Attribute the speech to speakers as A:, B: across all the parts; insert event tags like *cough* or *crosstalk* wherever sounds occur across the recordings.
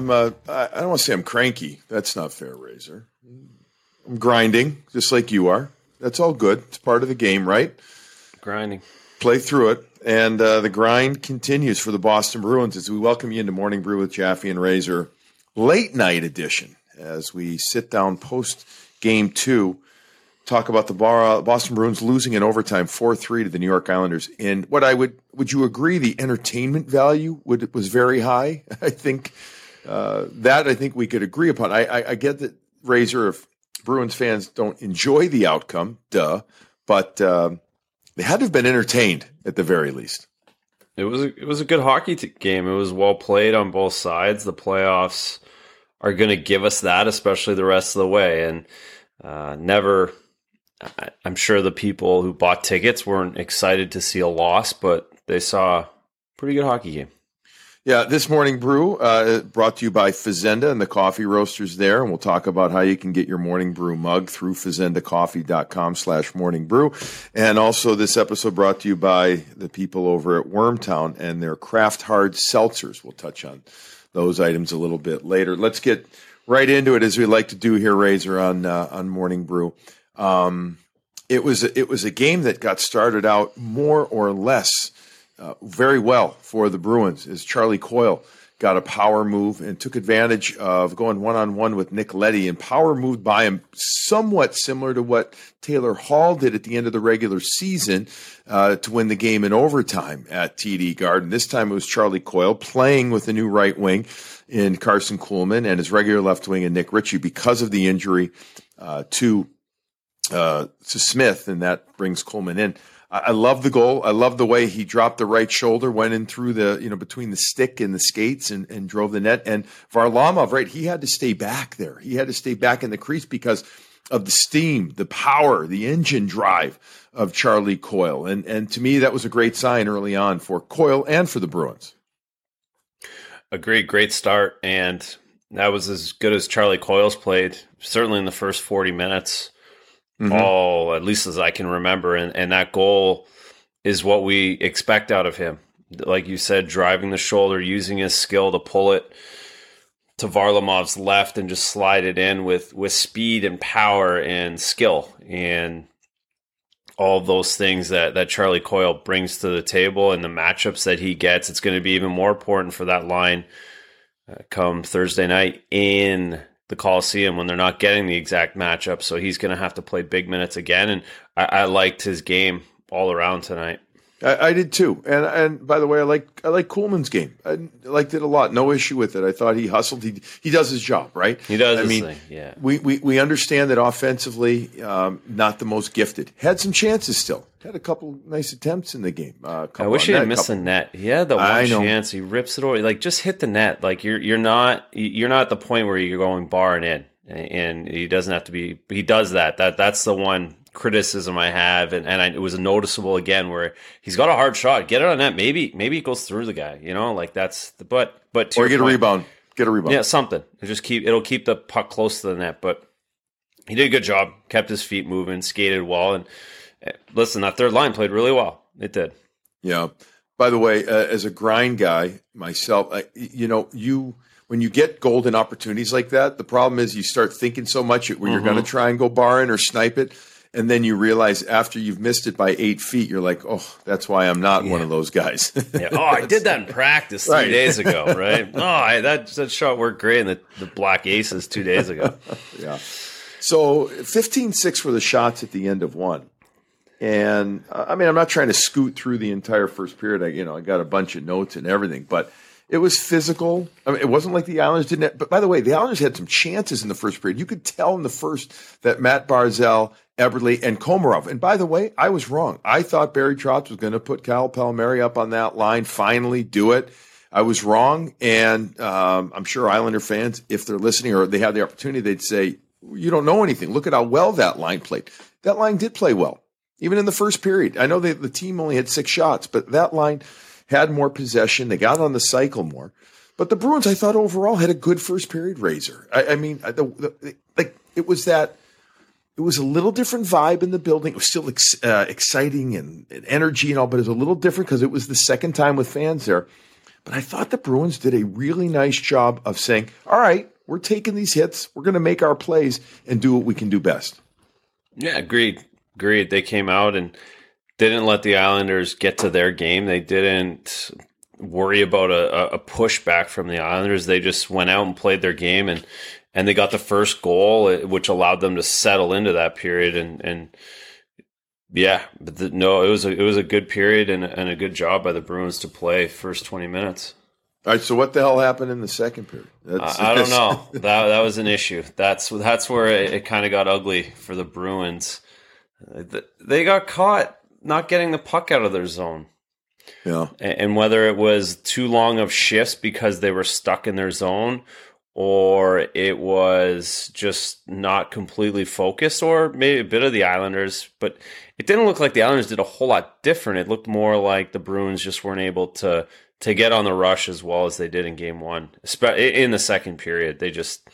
A: I'm. Uh, I don't want to say I'm cranky. That's not fair, Razor. I'm grinding, just like you are. That's all good. It's part of the game, right?
B: Grinding.
A: Play through it, and uh, the grind continues for the Boston Bruins as we welcome you into Morning Brew with Jaffe and Razor, late night edition, as we sit down post game two talk about the Boston Bruins losing in overtime 4-3 to the New York Islanders. And what I would would you agree the entertainment value would was very high? *laughs* I think uh, that I think we could agree upon. I, I, I get that Razor if Bruins fans don't enjoy the outcome, duh, but uh, they had to have been entertained at the very least.
B: It was a, it was a good hockey t- game. It was well played on both sides. The playoffs are going to give us that, especially the rest of the way, and uh, never I'm sure the people who bought tickets weren't excited to see a loss, but they saw a pretty good hockey game.
A: Yeah, this morning brew uh, brought to you by Fazenda and the coffee roasters there, and we'll talk about how you can get your morning brew mug through fazendacoffee.com slash morning brew. And also this episode brought to you by the people over at Wormtown and their craft hard seltzers. We'll touch on those items a little bit later. Let's get right into it as we like to do here, Razor, on, uh, on morning brew. Um, it was it was a game that got started out more or less uh, very well for the Bruins as Charlie Coyle got a power move and took advantage of going one on one with Nick Leddy and power moved by him somewhat similar to what Taylor Hall did at the end of the regular season uh, to win the game in overtime at TD Garden. This time it was Charlie Coyle playing with the new right wing in Carson Kuhlman and his regular left wing in Nick Ritchie because of the injury uh, to uh, to Smith, and that brings Kuhlman in. I, love the goal. I love the way he dropped the right shoulder, went in through the you know between the stick and the skates, and, and drove the net. And Varlamov, right, he had to stay back there. He had to stay back in the crease because of the steam, the power, the engine drive of Charlie Coyle. And and to me, that was a great sign early on for Coyle and for the Bruins.
B: A great, great start, and that was as good as Charlie Coyle's played. Certainly in the first forty minutes mm-hmm. all at least as I can remember, and and that goal is what we expect out of him. Like you said, driving the shoulder, using his skill to pull it to Varlamov's left and just slide it in with with speed and power and skill and all those things that that Charlie Coyle brings to the table and the matchups that he gets. It's going to be even more important for that line uh, come Thursday night in the Coliseum when they're not getting the exact matchup. So he's going to have to play big minutes again. And I, I liked his game all around tonight.
A: I, I, did too, and and by the way, I like I like Kuhlman's game. I liked it a lot. No issue with it. I thought he hustled. He he does his job right.
B: He does.
A: I mean,
B: thing. yeah.
A: We, we we understand that offensively, um, not the most gifted. Had some chances still. Had a couple nice attempts in the game. Uh,
B: I wish he had missed the net. He had the one chance. He rips it away. Like just hit the net. Like you're you're not you're not at the point where you're going bar and in and he doesn't have to be. He does that. That that's the one criticism I have, and, and I, it was noticeable again where he's got a hard shot. Get it on that. Maybe maybe it goes through the guy. You know, like that's the but but
A: or get point, a rebound. Get a rebound.
B: Yeah, something. It just keep it'll keep the puck close to the net. But he did a good job. Kept his feet moving, skated well, and eh, listen, that third line played really well. It did.
A: Yeah. By the way, uh, as a grind guy myself, I, you know you when you get golden opportunities like that, the problem is you start thinking so much where mm-hmm. you're going to try and go bar barring or snipe it. And then you realize after you've missed it by eight feet, you're like, oh, that's why I'm not yeah. one of those guys. *laughs*
B: yeah. Oh, I did that in practice three right. days ago, *laughs* right? Oh, I, that, that shot worked great in the, the Black Aces two days ago. *laughs*
A: yeah. So 15 6 for the shots at the end of one. And I mean, I'm not trying to scoot through the entire first period. I, you know, I got a bunch of notes and everything, but it was physical. I mean, it wasn't like the Islanders didn't. Have, but by the way, the Islanders had some chances in the first period. You could tell in the first that Matt Barzal, Eberle, and Komarov. And by the way, I was wrong. I thought Barry Trotz was going to put Kyle Palmieri up on that line. Finally, do it. I was wrong, and um, I'm sure Islander fans, if they're listening or they have the opportunity, they'd say, "You don't know anything. Look at how well that line played. That line did play well, even in the first period. I know that the team only had six shots, but that line." Had more possession. They got on the cycle more. But the Bruins, I thought overall had a good first period razor. I, I mean, the, the, like it was that it was a little different vibe in the building. It was still ex, uh, exciting and, and, energy and all, but it was a little different because it was the second time with fans there. But I thought the Bruins did a really nice job of saying, all right, we're taking these hits, we're going to make our plays and do what we can do best.
B: Yeah, agreed. Agreed. They came out and didn't let the Islanders get to their game. They didn't worry about a, a pushback from the Islanders. They just went out and played their game and and they got the first goal, eh, which allowed them to settle into that period and and yeah, but the, no, it was a it was a good period and, and a good job by the Bruins to play first twenty minutes.
A: All right, so what the hell happened in the second period?
B: I, I, don't know. *laughs* that that was an issue. That's that's where it, it kind of got ugly for the Bruins. They got caught not getting the puck out of their zone.
A: Yeah.
B: And whether it was too long of shifts because they were stuck in their zone or it was just not completely focused or maybe a bit of the Islanders, but it didn't look like the Islanders did a whole lot different. It looked more like the Bruins just weren't able to to get on the rush as well as they did in game 1. In the second period, they just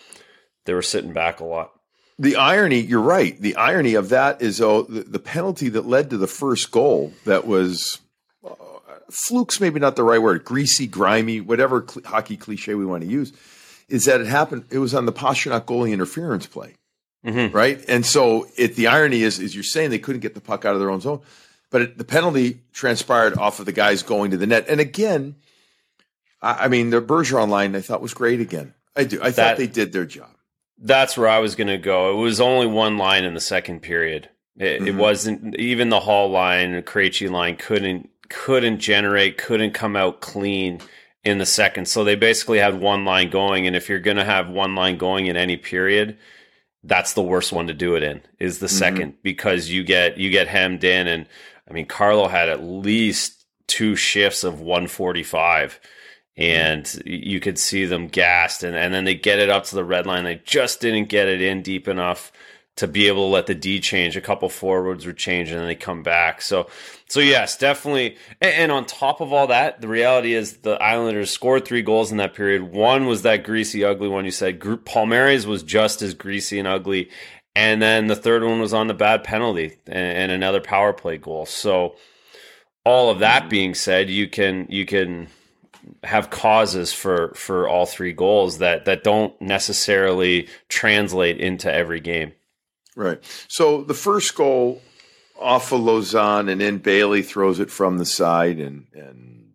B: they were sitting back a lot.
A: The irony, you're right. The irony of that is oh, the, the penalty that led to the first goal that was fluke's maybe not the right word, greasy, grimy, whatever cl- hockey cliche we want to use, is that it happened. It was on the Pastrnak goalie interference play, mm-hmm. right? And so it, the irony is, is you're saying they couldn't get the puck out of their own zone, but it, the penalty transpired off of the guys going to the net. And again, I, I mean, the Bergeron line I thought was great again. I do. I that, thought they did their job.
B: That's where I was going to go. It was only one line in the second period. It, mm-hmm. it wasn't even the Hall line, the Krejci line couldn't couldn't generate, couldn't come out clean in the second. So they basically had one line going. And if you're going to have one line going in any period, that's the worst one to do it in is the 2nd mm-hmm. because you get you get hemmed in and I mean Carlo had at least two shifts of 145 and mm-hmm. you could see them gassed and, and then they get it up to the red line they just didn't get it in deep enough to be able to let the D change. A couple forwards were changed and then they come back. So, so yes, definitely. And, and, on top of all that, the reality is the Islanders scored three goals in that period. One was that greasy, ugly one you said. Palmieri's was just as greasy and ugly. And then the third one was on the bad penalty and, and another power play goal. So, all of that being said, you can you can have causes for for all three goals that that don't necessarily translate into every game.
A: Right. So the first goal off of Lauzon and then Bailey throws it from the side and and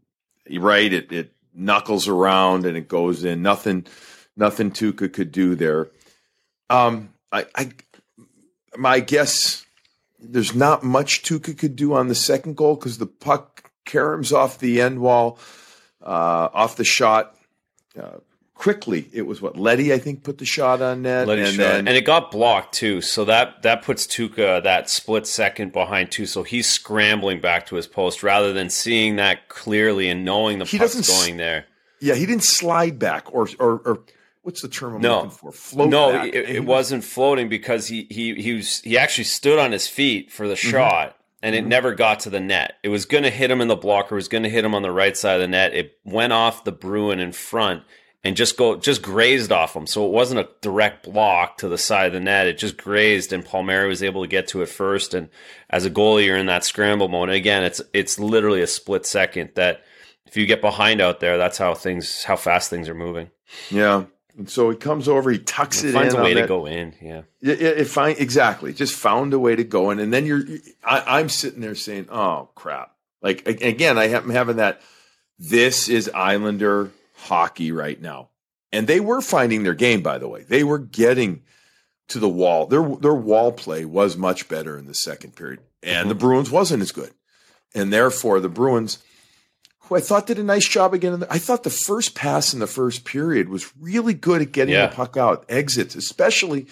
A: right it it knuckles around and it goes in. Nothing nothing Tuukka could do there. Um I, I my guess there's not much Tuukka could do on the second goal because the puck caroms off the end wall, uh, off the shot. Uh, quickly. It was what Leddy I think, put the shot on net,
B: Leddy and shot. then and it got blocked too. So that that puts Tuukka that split second behind too. So he's scrambling back to his post rather than seeing that clearly and knowing the he puck's going there.
A: Yeah, he didn't slide back or or, or what's the term I'm
B: no.
A: looking for? Float
B: no,
A: back.
B: it, it wasn't floating because he he he was he actually stood on his feet for the mm-hmm. shot and it mm-hmm. never got to the net. It was going to hit him in the blocker. It was going to hit him on the right side of the net. It went off the Bruin in front and just go just grazed off him. So it wasn't a direct block to the side of the net. It just grazed, and Palmieri was able to get to it first. And as a goalie, you're in that scramble mode. And again, it's it's literally a split second that if you get behind out there, that's how things how fast things are moving.
A: Yeah. And so he comes over, he tucks it,
B: it finds
A: in.
B: a way
A: to
B: go in. Yeah.
A: It, it, it find exactly just found a way to go in, and then you're. I, I'm sitting there saying, "Oh crap!" Like again, I am having that. This is Islander hockey right now. And they were finding their game, by the way. They were getting to the wall. Their their wall play was much better in the second period. And mm-hmm. the Bruins wasn't as good. And therefore the Bruins, who I thought did a nice job again. The, I thought the first pass in the first period was really good at getting yeah. the puck out, exits, especially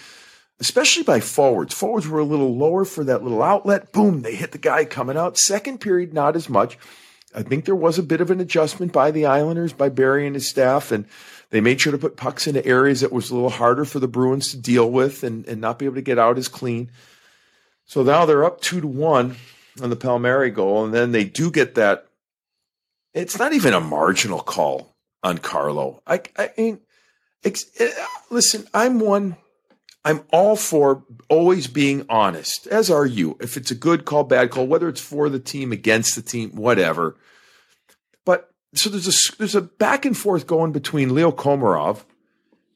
A: especially by forwards. Forwards were a little lower for that little outlet. Boom, they hit the guy coming out. Second period, not as much. I think there was a bit of an adjustment by the Islanders, by Barry and his staff, and they made sure to put pucks into areas that was a little harder for the Bruins to deal with and, and not be able to get out as clean. So now they're up two to one on the Palmieri goal, and then they do get that. It's not even a marginal call on Carlo. I, I mean, it, eh, listen, I'm one. I'm all for always being honest, as are you. If it's a good call, bad call, whether it's for the team, against the team, whatever. But so there's a there's a back and forth going between Leo Komarov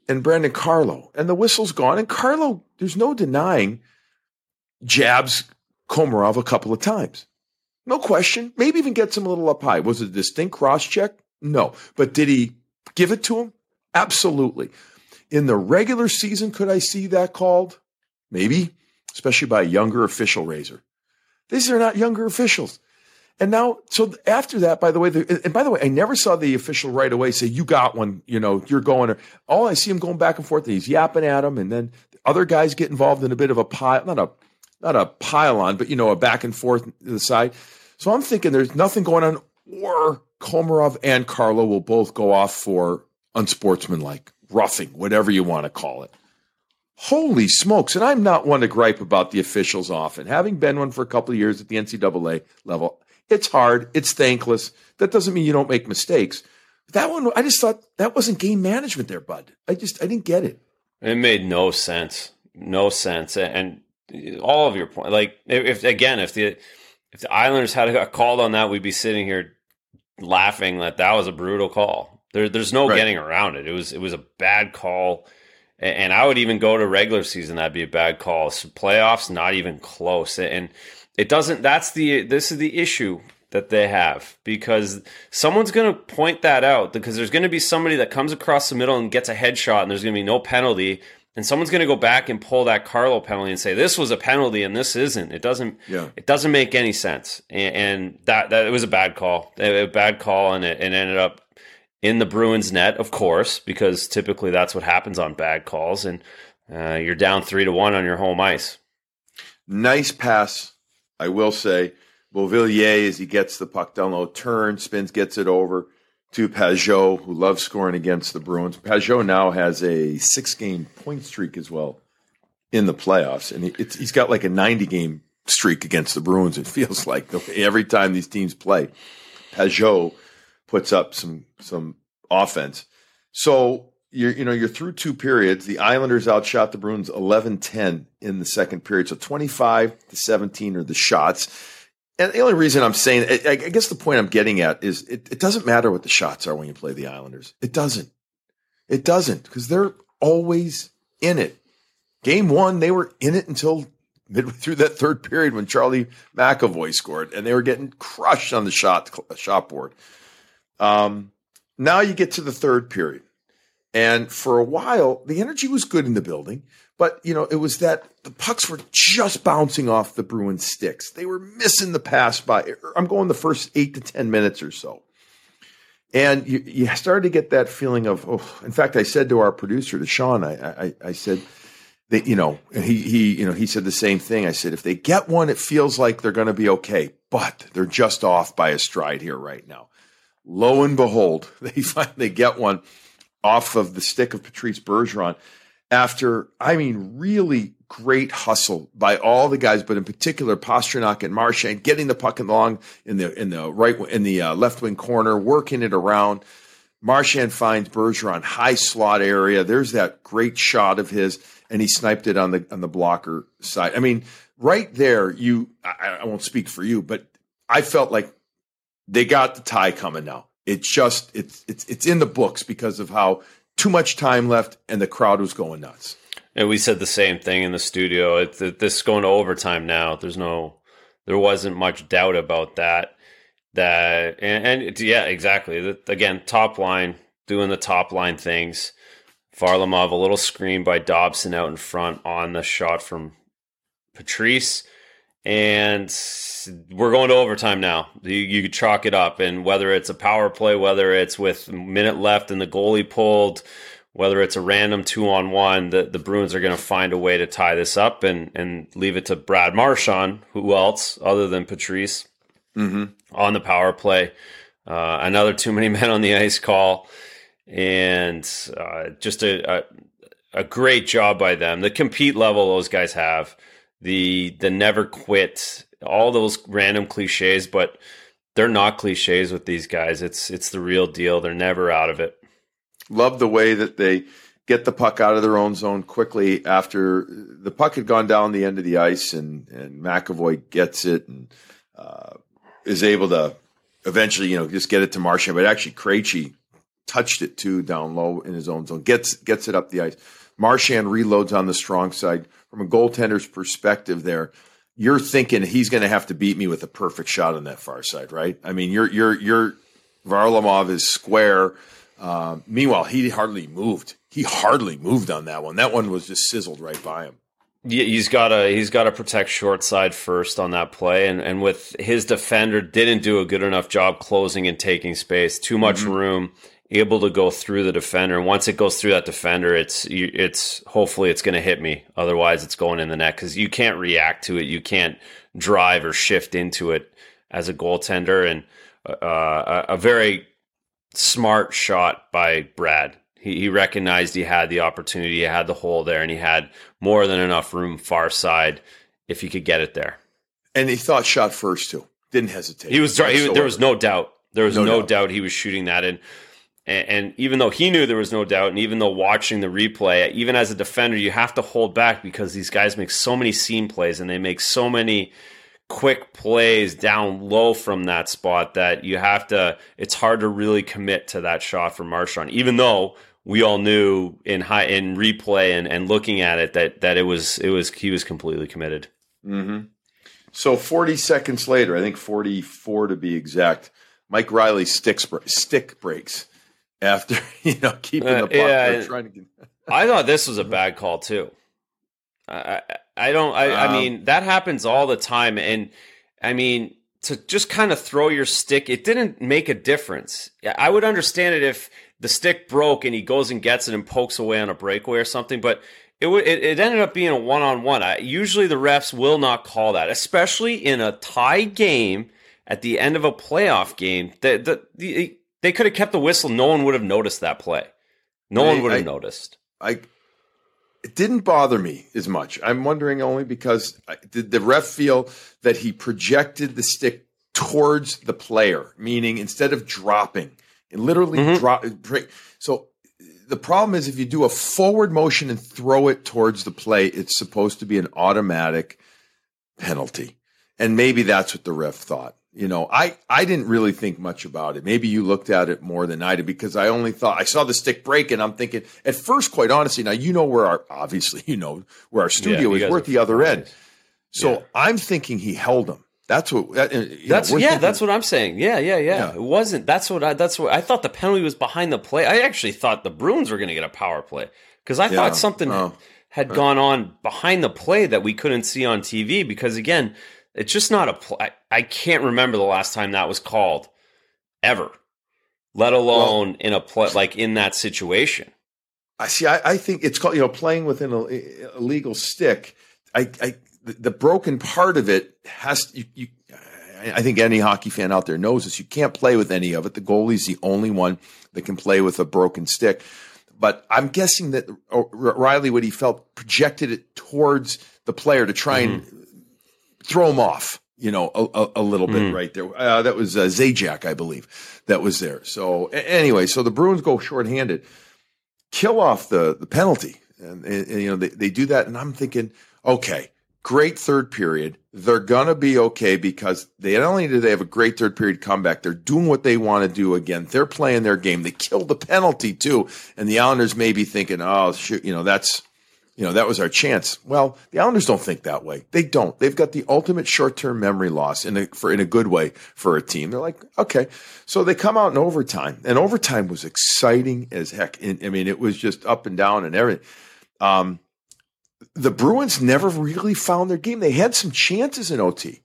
A: and Brandon Carlo, and the whistle's gone. And Carlo, there's no denying, jabs Komarov a couple of times. No question. Maybe even gets him a little up high. Was it a distinct cross check? No. But did he give it to him? Absolutely. In the regular season, could I see that called? Maybe, especially by a younger official Razor. These are not younger officials. And now, so after that, by the way, the, and by the way, I never saw the official right away say, you got one, you know, you're going. All I see him going back and forth, and he's yapping at him, and then other guys get involved in a bit of a pile, not a, not a pile on, but, you know, a back and forth to the side. So I'm thinking there's nothing going on, or Komarov and Carlo will both go off for unsportsmanlike, roughing, whatever you want to call it. Holy smokes. And I'm not one to gripe about the officials often. Having been one for a couple of years at the NCAA level, it's hard. It's thankless. That doesn't mean you don't make mistakes. That one, I just thought that wasn't game management there, bud. I just, I didn't get it.
B: It made no sense. No sense. And all of your point, like if, again, if the, if the Islanders had got called on that, we'd be sitting here laughing that that was a brutal call. There, there's no right. getting around it. It was, it was a bad call. And I would even go to regular season. That'd be a bad call. So playoffs, not even close. And, it doesn't. That's the. This is the issue that they have because someone's going to point that out because there's going to be somebody that comes across the middle and gets a headshot and there's going to be no penalty and someone's going to go back and pull that Carlo penalty and say this was a penalty and this isn't. It doesn't. Yeah. It doesn't make any sense. And, and that that it was a bad call. A bad call, and it, it ended up in the Bruins net, of course, because typically that's what happens on bad calls, and uh, you're down three to one on your home ice.
A: Nice pass I will say, Beauvillier, as he gets the puck down low, turns, spins, gets it over to Pageau, who loves scoring against the Bruins. Pageau now has a six game point streak as well in the playoffs. And he, he's got like a 90 game streak against the Bruins, it feels *laughs* like every time these teams play. Pageau puts up some some offense. So you're, you know, you're through two periods. The Islanders outshot the Bruins 11-10 in the second period. So 25 to 17 are the shots. And the only reason I'm saying, I, I guess the point I'm getting at is it, it doesn't matter what the shots are when you play the Islanders. It doesn't. It doesn't because they're always in it. Game one, they were in it until midway through that third period when Charlie McAvoy scored, and they were getting crushed on the shot shot board. Um, now you get to the third period. And for a while, the energy was good in the building, but you know, it was that the pucks were just bouncing off the Bruins sticks. They were missing the pass by I'm going the first eight to ten minutes or so. And you, you started to get that feeling of, oh, in fact, I said to our producer, to Sean, I, I, I said, that, you know, he, he, you know, he said the same thing. I said, if they get one, it feels like they're going to be okay, but they're just off by a stride here right now. Lo and behold, *laughs* they finally get one off of the stick of Patrice Bergeron after, I mean, really great hustle by all the guys, but in particular Pastrnak and Marchand getting the puck along in the in the right in the uh, left wing corner, working it around. Marchand finds Bergeron high slot area. There's that great shot of his, and he sniped it on the on the blocker side. I mean, right there, you I, I won't speak for you, but I felt like they got the tie coming now. It's just it's it's it's in the books because of how too much time left and the crowd was going nuts.
B: And we said the same thing in the studio. It's it, this going to overtime now. There's no, there wasn't much doubt about that. That and, and it, yeah, exactly. The, again, top line doing the top line things. Varlamov a little screen by Dobson out in front on the shot from Patrice and we're going to overtime now. You, you could chalk it up, and whether it's a power play, whether it's with a minute left and the goalie pulled, whether it's a random two on one, the, the Bruins are going to find a way to tie this up and and leave it to Brad Marchand, who else other than Patrice, mm-hmm. on the power play. Uh, another too many *laughs* men on the ice call, and uh, just a, a a great job by them. The compete level those guys have the the never quit, all those random cliches, but they're not cliches with these guys. It's it's the real deal. They're never out of it.
A: Love the way that they get the puck out of their own zone quickly after the puck had gone down the end of the ice, and and McAvoy gets it and uh, is able to eventually, you know, just get it to Marchand. But actually, Krejci touched it too down low in his own zone, gets gets it up the ice. Marchand reloads on the strong side. From a goaltender's perspective, there, you're thinking he's going to have to beat me with a perfect shot on that far side, right? I mean, you're you're you're Varlamov is square. Uh, meanwhile, he hardly moved. He hardly moved on that one. That one was just sizzled right by him.
B: Yeah, he's got to he's got to protect short side first on that play, and and with his defender didn't do a good enough job closing and taking space, too much mm-hmm. room able to go through the defender. And once it goes through that defender, it's it's hopefully it's going to hit me. Otherwise, it's going in the net because you can't react to it. You can't drive or shift into it as a goaltender. And uh, a, a very smart shot by Brad. He, he recognized he had the opportunity, he had the hole there, and he had more than enough room far side if he could get it there.
A: And he thought shot first too. Didn't hesitate.
B: He was. He, there was no doubt. There was no, no doubt. doubt he was shooting that. And and, and, even though he knew there was no doubt, and even though watching the replay, even as a defender, you have to hold back because these guys make so many seam plays and they make so many quick plays down low from that spot that you have to. It's hard to really commit to that shot from Marchand, even though we all knew in high in replay and, and looking at it that that it was it was he was completely committed.
A: Mm-hmm. So 40 seconds later, I think 44 to be exact, Mike Reilly sticks stick breaks after *laughs* you know keeping the uh, puck yeah, trying to get.
B: I thought this was a bad call too. I I don't I, um, I mean that happens all the time, and I mean to just kind of throw your stick, it didn't make a difference. I would understand it if the stick broke and he goes and gets it and pokes away on a breakaway or something, but it it, it ended up being a one on one. Usually the refs will not call that, especially in a tie game at the end of a playoff game. The the, the they could have kept the whistle. No one would have noticed that play. No I, one would have I, noticed.
A: I it didn't bother me as much. I'm wondering only because I, did the ref feel that he projected the stick towards the player, meaning instead of dropping, and literally mm-hmm. drop. So the problem is if you do a forward motion and throw it towards the play, it's supposed to be an automatic penalty, and maybe that's what the ref thought. You know, I, I didn't really think much about it. Maybe you looked at it more than I did because I only thought I saw the stick break and I'm thinking at first, quite honestly, now you know where our obviously *laughs* you know where our studio yeah, is. We're at the other end. So yeah. I'm thinking he held him. That's what. That, uh,
B: that's know, yeah. Thinking, that's what I'm saying. Yeah, yeah, yeah, yeah, It wasn't. That's what. I, that's what I thought. The penalty was behind the play. I actually thought the Bruins were going to get a power play because I thought something oh. had gone on behind the play that we couldn't see on TV. Because again, it's just not a play. I can't remember the last time that was called ever, let alone well, in a play like in that situation.
A: I see. I, I, think it's called you know playing within a, a legal stick. I, I the, the, broken part of it has you, you. I think any hockey fan out there knows this. You can't play with any of it. The goalie's the only one that can play with a broken stick. But I'm guessing that Reilly, what he felt, projected it towards the player to try mm-hmm. and throw him off, you know, a, a, a little bit mm. right there. Uh, that was uh, Zajac, I believe, that was there. So anyway, so the Bruins go shorthanded, kill off the the penalty, and, and, and you know they, they do that, and I'm thinking, okay, great third period. They're gonna be okay because they not only do they have a great third period comeback, they're doing what they want to do again. They're playing their game. They killed the penalty too, and the Islanders may be thinking, oh, shoot, you know, that's you know, that was our chance. Well, the Islanders don't think that way. They don't. They've got the ultimate short-term memory loss in a, for in a good way for a team. They're like, okay, so they come out in overtime, and overtime was exciting as heck. I mean, it was just up and down and everything. Um, the Bruins never really found their game. They had some chances in OT,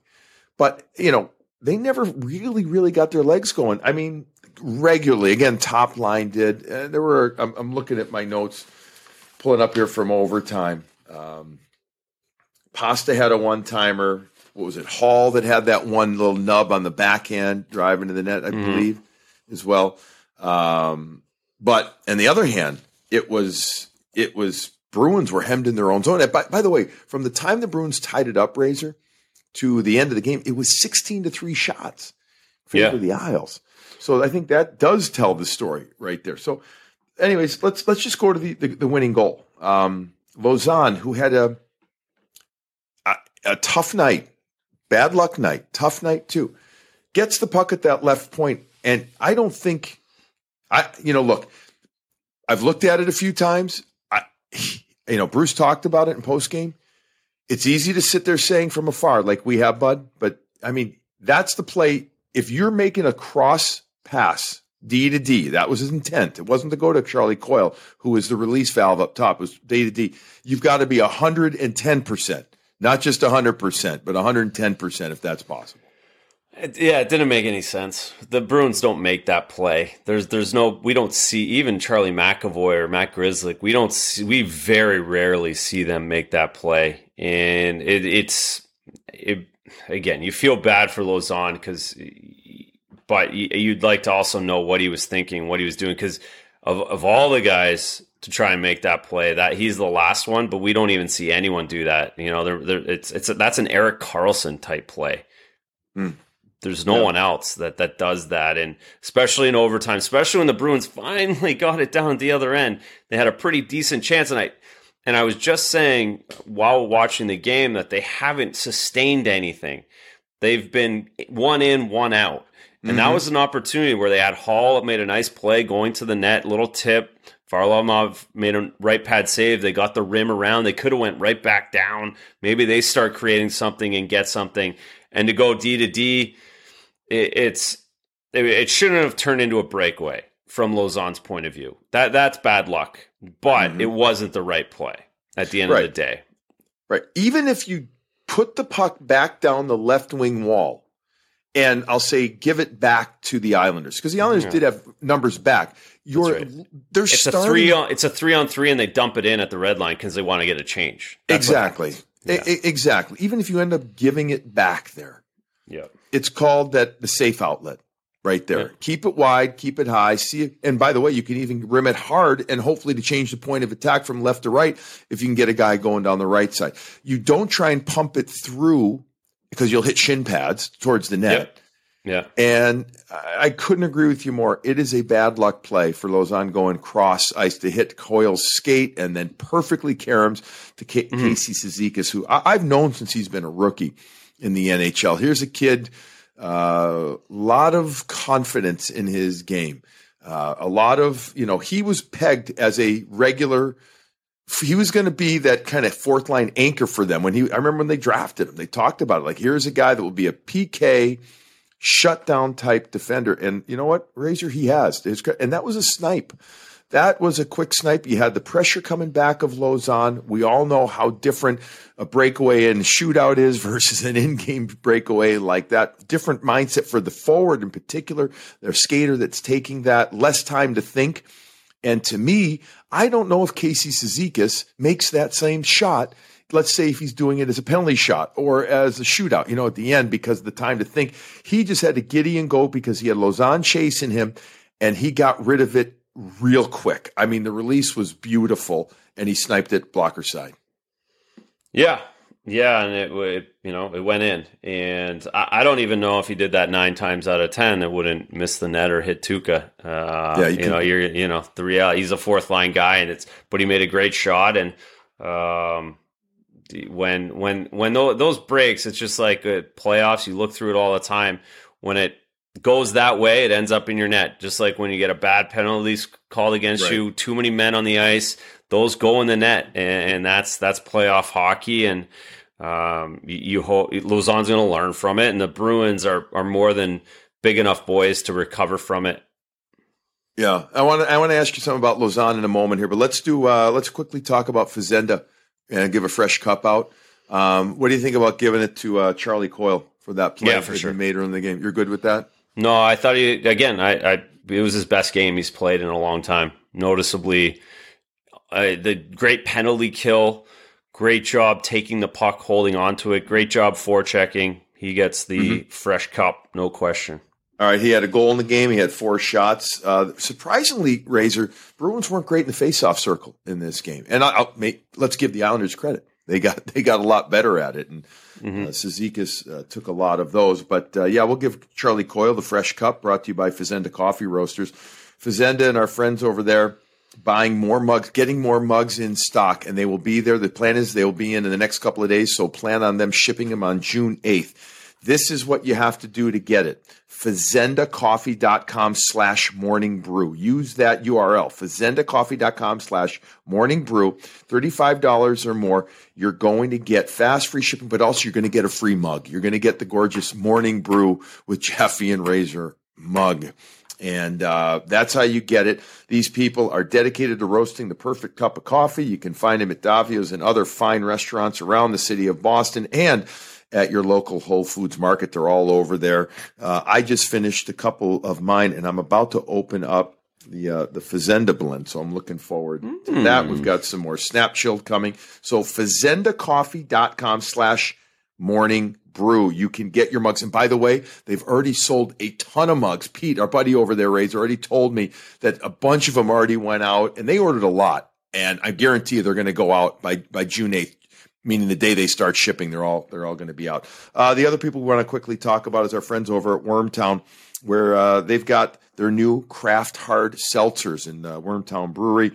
A: but you know, they never really, really got their legs going. I mean, regularly. Again, top line did. There were. I'm, I'm looking at my notes pulling up here from overtime. Um, Pasta had a one timer. What was it? Hall that had that one little nub on the backhand driving to the net, I mm-hmm. believe, as well. Um, but on the other hand, it was it was Bruins were hemmed in their own zone. By, by the way, from the time the Bruins tied it up, Razor, to the end of the game, it was sixteen to three shots for yeah. the Isles. So I think that does tell the story right there. So anyways, let's let's just go to the the, the winning goal. Um, Lauzon, who had a, a, a tough night, bad luck night, tough night too. gets the puck at that left point, and I don't think I. You know, look, I've looked at it a few times. I, you know, Bruce talked about it in post game. It's easy to sit there saying from afar, like we have, Bud, but I mean, that's the play. If you're making a cross pass D to D. That was his intent. It wasn't to go to Charlie Coyle, who was the release valve up top. It was D to D. You've got to be 110%, not just 100%, but 110% if that's possible.
B: Yeah, it didn't make any sense. The Bruins don't make that play. There's there's no we don't see even Charlie McAvoy or Matt Grzelcyk. We don't see, we very rarely see them make that play. And it, it's it again, you feel bad for Lauzon because but you'd like to also know what he was thinking, what he was doing, because of of all the guys to try and make that play, that he's the last one. But we don't even see anyone do that. You know, they're, they're, it's it's a, that's an Erik Karlsson type play. Mm. There's no yeah. one else that that does that, and especially in overtime, especially when the Bruins *laughs* finally got it down at the other end, they had a pretty decent chance. And I and I was just saying while watching the game that they haven't sustained anything. They've been one in, one out. And mm-hmm. that was an opportunity where they had Hall made a nice play going to the net, little tip. Varlamov made a right pad save. They got the rim around. They could have went right back down. Maybe they start creating something and get something. And to go D to D, it, it's it, it shouldn't have turned into a breakaway from Lauzon's point of view. That that's bad luck, but mm-hmm. it wasn't the right play at the end right. of the day.
A: Right. Even if you put the puck back down the left wing wall and I'll say give it back to the Islanders because the Islanders yeah. did have numbers back. You're right. they're
B: it's
A: starting,
B: a three on it's a three on three and they dump it in at the red line because they want to get a change.
A: That's exactly, yeah. exactly. Even if you end up giving it back there,
B: yeah,
A: it's called that the safe outlet right there. Yeah. Keep it wide, keep it high. See, it, and by the way, you can even rim it hard and hopefully to change the point of attack from left to right if you can get a guy going down the right side. You don't try and pump it through because you'll hit shin pads towards the net.
B: Yeah.
A: And I couldn't agree with you more. It is a bad luck play for Lauzon going cross ice to hit Coyle's skate and then perfectly caroms to K- mm-hmm. Casey Cizikas, who I- have known since he's been a rookie in the NHL. Here's a kid, a uh, lot of confidence in his game. Uh, a lot of, you know, he was pegged as a regular – he was going to be that kind of fourth line anchor for them. When he, I remember when they drafted him, they talked about it. Like, here's a guy that will be a PK shutdown type defender. And you know what, Razor, he has. And that was a snipe. That was a quick snipe. You had the pressure coming back of Lauzon. We all know how different a breakaway and shootout is *laughs* versus an in-game breakaway like that. Different mindset for the forward in particular. Their skater that's taking that less time to think and to me, I don't know if Casey Cizikas makes that same shot. Let's say if he's doing it as a penalty shot or as a shootout, you know, at the end because the time to think. He just had to giddy and go because he had Lauzon chasing him and he got rid of it real quick. I mean, the release was beautiful and he sniped it blocker side.
B: Yeah, yeah, and it, it, you know it went in, and I, I, don't even know if he did that nine times out of ten it wouldn't miss the net or hit Tuukka. Uh, yeah, you, you know you're you know the reality. He's a fourth line guy, and it's but he made a great shot, and um, when when when those breaks, it's just like uh, playoffs. You look through it all the time. When it goes that way, it ends up in your net. Just like when you get a bad penalty called against right. you, too many men on the ice, those go in the net, and, and that's that's playoff hockey. And um, you, you hope going to learn from it, and the Bruins are are more than big enough boys to recover from it.
A: Yeah, I want to I want to ask you something about Lauzon in a moment here, but let's do uh, let's quickly talk about Fazenda and give a fresh cup out. Um, what do you think about giving it to uh, Charlie Coyle for that play
B: yeah, for that sure.
A: made in the game? You're good with that?
B: No, I thought he again. I, I it was his best game he's played in a long time. Noticeably, uh, the great penalty kill, great job taking the puck, holding onto it. Great job forechecking. He gets the mm-hmm. fresh cup, no question.
A: All right, he had a goal in the game. He had four shots. Uh, surprisingly, Razor Bruins weren't great in the faceoff circle in this game, and I, will make, let's give the Islanders credit. They got *laughs* they got a lot better at it, and mm-hmm. uh, uh, took a lot of those. But uh, yeah, we'll give Charlie Coyle the fresh cup, brought to you by Fazenda Coffee Roasters. Fazenda and our friends over there buying more mugs, getting more mugs in stock, and they will be there. The plan is they will be in in the next couple of days, so plan on them shipping them on June 8th. This is what you have to do to get it. FazendaCoffee.com slash morning brew. Use that URL, FazendaCoffee.com slash morning brew. $35 or more. You're going to get fast free shipping, but also you're going to get a free mug. You're going to get the gorgeous morning brew with Jaffe and Razor mug. And uh, that's how you get it. These people are dedicated to roasting the perfect cup of coffee. You can find them at Davio's and other fine restaurants around the city of Boston and at your local Whole Foods market. They're all over there. Uh, I just finished a couple of mine, and I'm about to open up the uh, the Fazenda blend. So I'm looking forward mm. to that. We've got some more Snap Chilled coming. So FazendaCoffee.com slash morning brew. You can get your mugs. And by the way, they've already sold a ton of mugs. Pete, our buddy over there, Ray's already told me that a bunch of them already went out and they ordered a lot. And I guarantee you they're going to go out by, by June 8th, meaning the day they start shipping, they're all, they're all going to be out. Uh, the other people we want to quickly talk about is our friends over at Wormtown, where uh, they've got their new craft hard seltzers in uh, Wormtown Brewery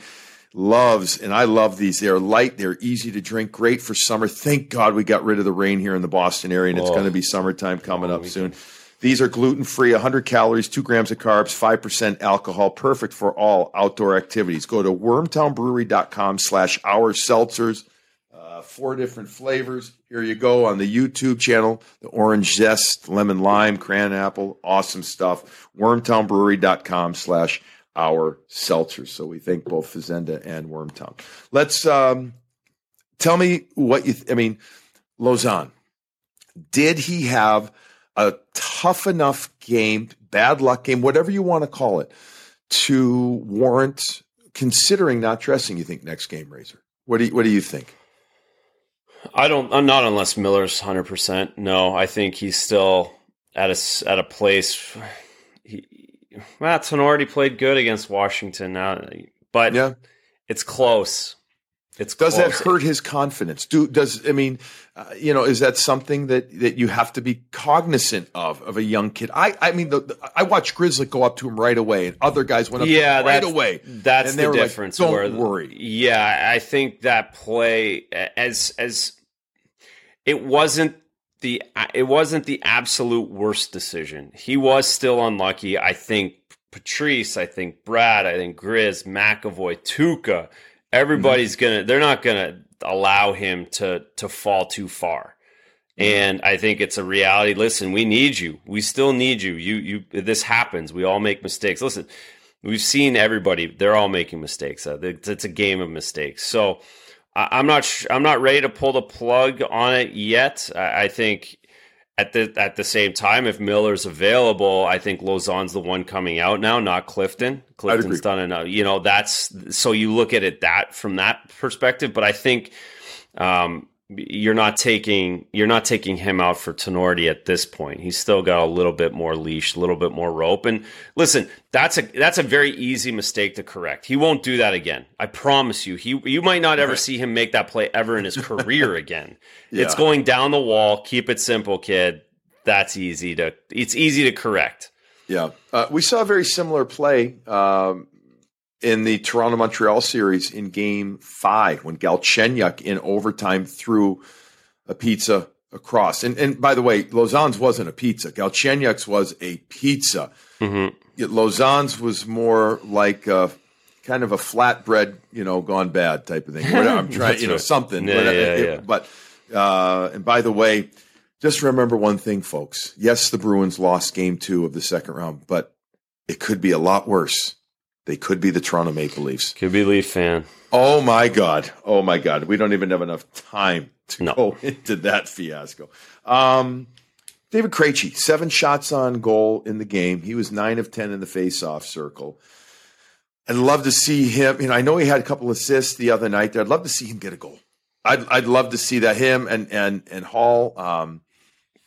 A: loves, and I love these. They're light, they're easy to drink, great for summer. Thank God we got rid of the rain here in the Boston area, and it's oh. going to be summertime coming oh, up soon. Can. These are gluten free, 100 calories, 2 grams of carbs, 5% alcohol, perfect for all outdoor activities. Go to wormtownbrewery.com slash our seltzers. Four different flavors. Here you go on the YouTube channel the orange zest, lemon lime, cran apple. Awesome stuff. Wormtownbrewery.com slash our seltzers. So we thank both Fazenda and Wormtown. Let's um, tell me what you. Th- I mean, Lauzon. Did he have a tough enough game, bad luck game, whatever you want to call it, to warrant considering not dressing? You think next game, Razor? What do you, What do you think?
B: I don't. I'm not unless Miller's hundred percent. No, I think he's still at a at a place. He, well, Tinordi played good against Washington now, but yeah. it's close. It's
A: does that hurt his confidence? Do does I mean, uh, you know, is that something that that you have to be cognizant of of a young kid? I I mean, the, the, I watched Grizzly go up to him right away, and other guys went up yeah, right away.
B: That's the difference.
A: Like, Don't worry.
B: Yeah, I think that play as as it wasn't the it wasn't the absolute worst decision. He was still unlucky. I think Patrice, I think Brad, I think Grizz, McAvoy, Tuukka, everybody's mm-hmm. gonna they're not gonna allow him to to fall too far. Mm-hmm. And I think it's a reality. Listen, we need you. We still need you. You you this happens. We all make mistakes. Listen, we've seen everybody. They're all making mistakes. Uh, it's a game of mistakes. So I'm not sh- I'm not ready to pull the plug on it yet. I think at the at the same time, if Miller's available, I think Lauzon's the one coming out now, not Clifton. Clifton's done enough. You know, that's so you look at it that from that perspective. But I think um, you're not taking you're not taking him out for Tinordi at this point. He's still got a little bit more leash, a little bit more rope. And listen, that's a that's a very easy mistake to correct. He won't do that again. I promise you. He you might not ever see him make that play ever in his career *laughs* again. yeah. It's going down the wall. Keep it simple, kid. That's easy to it's easy to correct.
A: Yeah, uh, we saw a very similar play um, in the Toronto Montreal series in game five when Galchenyuk in overtime threw a pizza across. And, and by the way, Lauzon's wasn't a pizza. Galchenyuk's was a pizza. Mm-hmm. Lauzon's was more like a, kind of a flatbread, you know, gone bad type of thing. I'm *laughs* trying, you know, something.
B: Yeah, but, yeah, yeah.
A: but uh, and by the way, just remember one thing, folks. Yes, the Bruins lost game two of the second round, but it could be a lot worse they could be the Toronto Maple Leafs.
B: Could be Leaf fan.
A: Oh my God. Oh my God. We don't even have enough time to no. go *laughs* into that fiasco. Um, David Krejci, seven shots on goal in the game. He was nine of 10 in the face-off circle. I'd love to see him. You know, I know he had a couple assists the other night there. I'd love to see him get a goal. I'd, I'd love to see that him and, and, and Hall, um,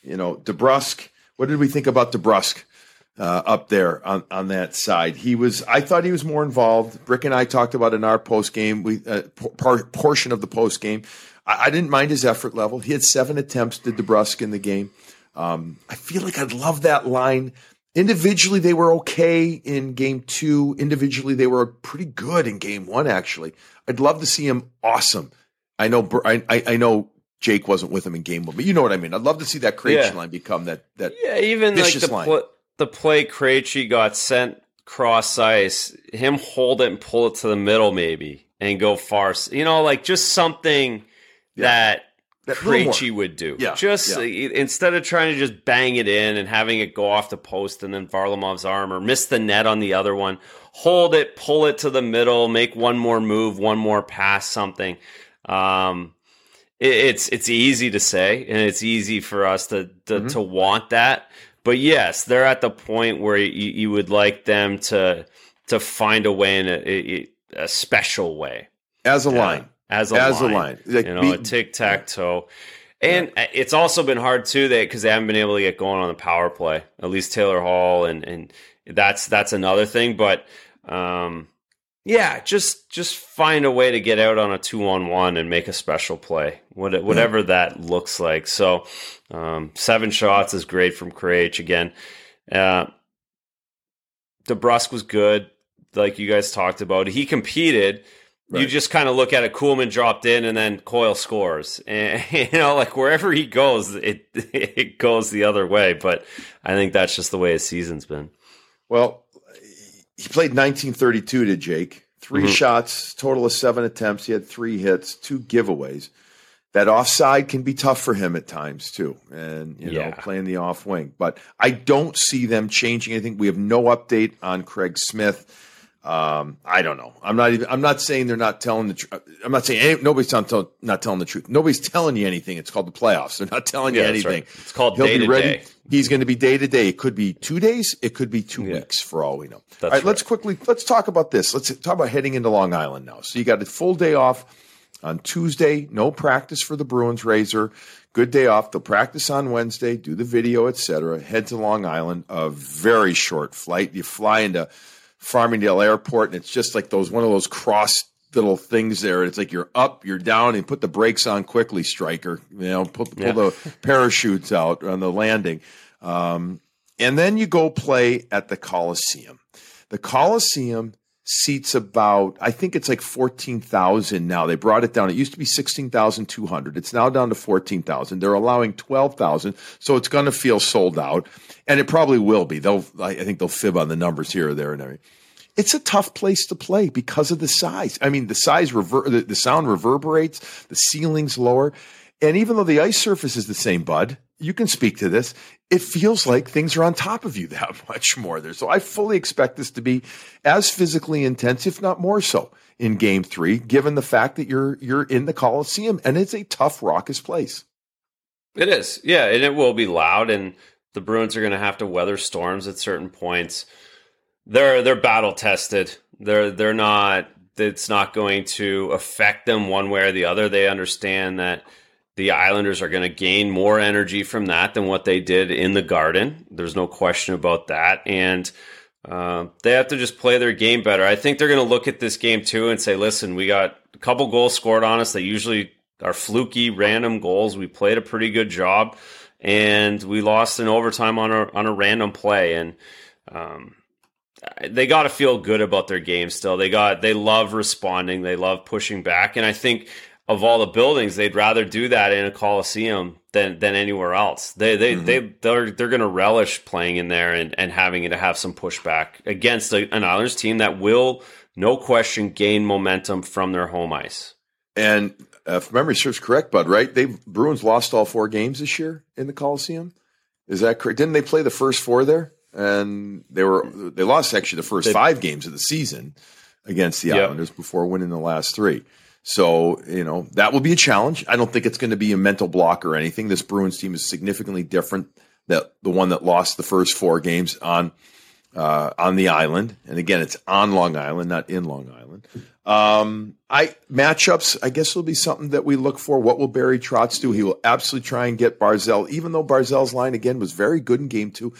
A: you know, DeBrusk. What did we think about DeBrusk? Uh, up there on, on that side. He was, I thought he was more involved. Brick and I talked about in our post game, we uh, por- portion of the post game. I, I, didn't mind his effort level. He had seven attempts to DeBrusk in the game. Um, I feel like I'd love that line. Individually, they were okay in game two. Individually, they were pretty good in game one. Actually, I'd love to see him awesome. I know, I, I know Jake wasn't with him in game one. But you know what I mean. I'd love to see that Krejci yeah. line become that that
B: yeah, even like the line. Pl- the play Krejci got sent cross ice, him hold it and pull it to the middle maybe and go far. You know, like just something yeah. that that Krejci would do. Yeah, just yeah. instead of trying to just bang it in and having it go off the post and then Varlamov's arm or miss the net on the other one, hold it, pull it to the middle, make one more move, one more pass, something. Um, it, it's it's easy to say, and it's easy for us to to, mm-hmm. to want that. But yes, they're at the point where you, you would like them to to find a way in a, a special way
A: as a line,
B: as a as line, a line, like, you know, be, a tic tac toe. And yeah. it's also been hard too that because they haven't been able to get going on the power play. At least Taylor Hall and and that's that's another thing. But um, yeah, just just find a way to get out on a two on one and make a special play, whatever yeah. that looks like. So, um, seven shots is great from Krejci again. Uh, DeBrusk was good, like you guys talked about. He competed. Right. You just kind of look at it. Kuhlman dropped in, and then Coyle scores. *laughs* And you know, like wherever he goes, it *laughs* it goes the other way. But I think that's just the way his season's been.
A: Well, he played 1932 to Jake. 3 mm-hmm. shots, total of seven attempts. He had three hits, two giveaways. That offside can be tough for him at times too, and you yeah. know playing the off wing. But I don't see them changing anything. We have no update on Craig Smith. Um, I don't know. I'm not even. I'm not saying they're not telling the truth. I'm not saying any, nobody's tell, not telling the truth. Nobody's telling you anything. It's called the playoffs. They're not telling yeah, you anything. Right.
B: It's called He'll day be ready. Day.
A: He's going to be day to day. It could be two days. It could be two yeah. weeks for all we know. That's all right, right, Let's quickly let's talk about this. Let's talk about heading into Long Island now. So you got a full day off on Tuesday. No practice for the Bruins. Razor. Good day off. They'll practice on Wednesday. Do the video, etc. Head to Long Island. A very short flight. You fly into Farmingdale Airport, and it's just like those one of those cross little things there. It's like you're up, you're down, and put the brakes on quickly, striker. You know, pull, pull yeah. the *laughs* parachutes out on the landing, um, and then you go play at the Coliseum. The Coliseum seats about I think it's like 14,000 now. They brought it down. It used to be 16,200. It's now down to 14,000. They're allowing 12,000, so it's going to feel sold out and it probably will be. They'll I think they'll fib on the numbers here or there and everything. It's a tough place to play because of the size. I mean, the size rever- the, the sound reverberates, the ceiling's lower. And even though the ice surface is the same, Bud, you can speak to this. It feels like things are on top of you *laughs* that much more there. So I fully expect this to be as physically intense, if not more so, in game three, given the fact that you're you're in the Coliseum and it's a tough, raucous place.
B: It is, yeah, and it will be loud, and the Bruins are going to have to weather storms at certain points. They're they're battle tested. They're they're not. It's not going to affect them one way or the other. They understand that the Islanders are going to gain more energy from that than what they did in the Garden. There's no question about that. And uh, they have to just play their game better. I think they're going to look at this game too and say, listen, we got a couple goals scored on us They usually are fluky, random goals. We played a pretty good job, and we lost in overtime on a on a random play. And um, they got to feel good about their game still. They got they love responding. They love pushing back, and I think of all the buildings, they'd rather do that in a coliseum than than anywhere else. They they mm-hmm. they they're they're going to relish playing in there and and having it to have some pushback against a, an Islanders team that will, no question, gain momentum from their home ice.
A: And uh, if memory serves correct, Bud, right? They Bruins lost all four games this year in the Coliseum. Is that correct? Didn't they play the first four there? And they were they lost actually the first they, five games of the season against the yep. Islanders before winning the last three. So, you know, that will be a challenge. I don't think it's going to be a mental block or anything. This Bruins team is significantly different that the one that lost the first four games on uh, on the island. And again, it's on Long Island, not in Long Island. Um, I matchups, I guess will be something that we look for. What will Barry Trotz do? He will absolutely try and get Barzal, even though Barzal's line again was very good in game two.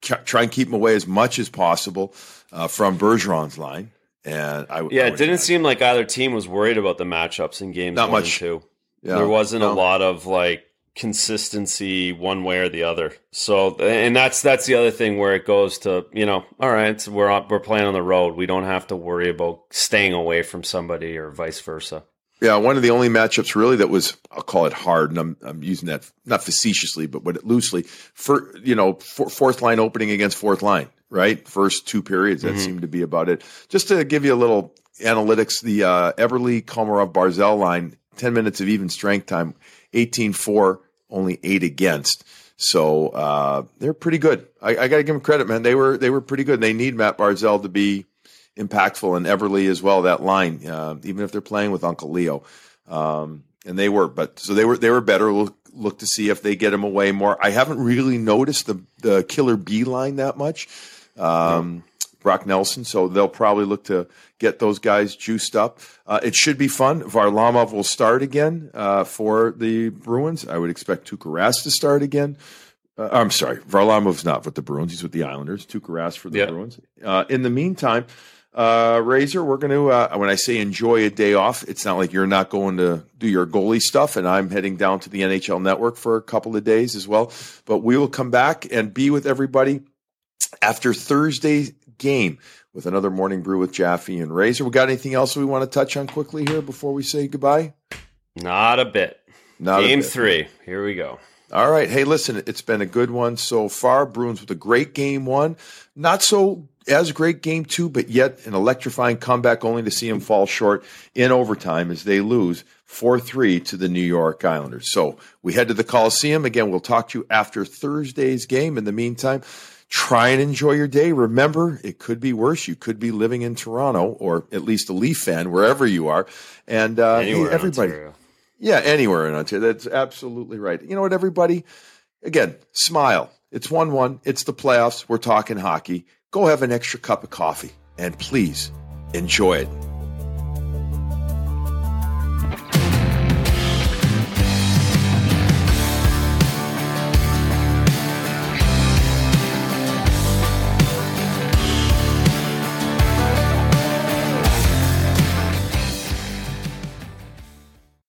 A: Try and keep him away as much as possible uh, from Bergeron's line. And I would
B: yeah, I it didn't seem like either team was worried about the matchups in games not much. two. Yeah, there wasn't no. a lot of like consistency one way or the other. So, and that's that's the other thing where it goes to you know, all right, we're we're playing on the road. We don't have to worry about staying away from somebody or vice versa.
A: Yeah, one of the only matchups really that was I'll call it hard, and I'm I'm using that not facetiously, but but loosely for you know for, fourth line opening against fourth line, right? First two periods that mm-hmm. seemed to be about it. Just to give you a little analytics, the uh, Eberle Komarov Barzal line, ten minutes of even strength time, 18-4, only eight against. So uh, they're pretty good. I, I got to give them credit, man. They were they were pretty good. They need Matt Barzal to be impactful and Eberle as well. That line, uh, even if they're playing with Uncle Leo, um, and they were, but so they were they were better. We'll look to see if they get him away more. I haven't really noticed the the killer B line that much. Um, Brock Nelson, so they'll probably look to get those guys juiced up. Uh, it should be fun. Varlamov will start again uh, for the Bruins. I would expect Tuukka Rask to start again. Uh, I'm sorry, Varlamov's not with the Bruins. He's with the Islanders. Tuukka Rask for the yep. Bruins. Uh, in the meantime, uh, Razor, we're going to, uh, when I say enjoy a day off, it's not like you're not going to do your goalie stuff. And I'm heading down to the NHL network for a couple of days as well. But we will come back and be with everybody after Thursday's game with another morning brew with Jaffe and Razor. We got anything else we want to touch on quickly here before we say goodbye?
B: Not a bit. Not game bit. three. Here we go.
A: All right. Hey, listen, it's been a good one so far. Bruins with a great game one. Not so as great game two, but yet an electrifying comeback only to see him fall short in overtime as they lose 4 3 to the New York Islanders. So we head to the Coliseum. Again, we'll talk to you after Thursday's game. In the meantime, try and enjoy your day. Remember, it could be worse. You could be living in Toronto or at least a Leaf fan, wherever you are. And uh, hey, everybody. Yeah, anywhere in Ontario. That's absolutely right. You know what, everybody? Again, smile. It's 1 1. It's the playoffs. We're talking hockey go have an extra cup of coffee and please enjoy it.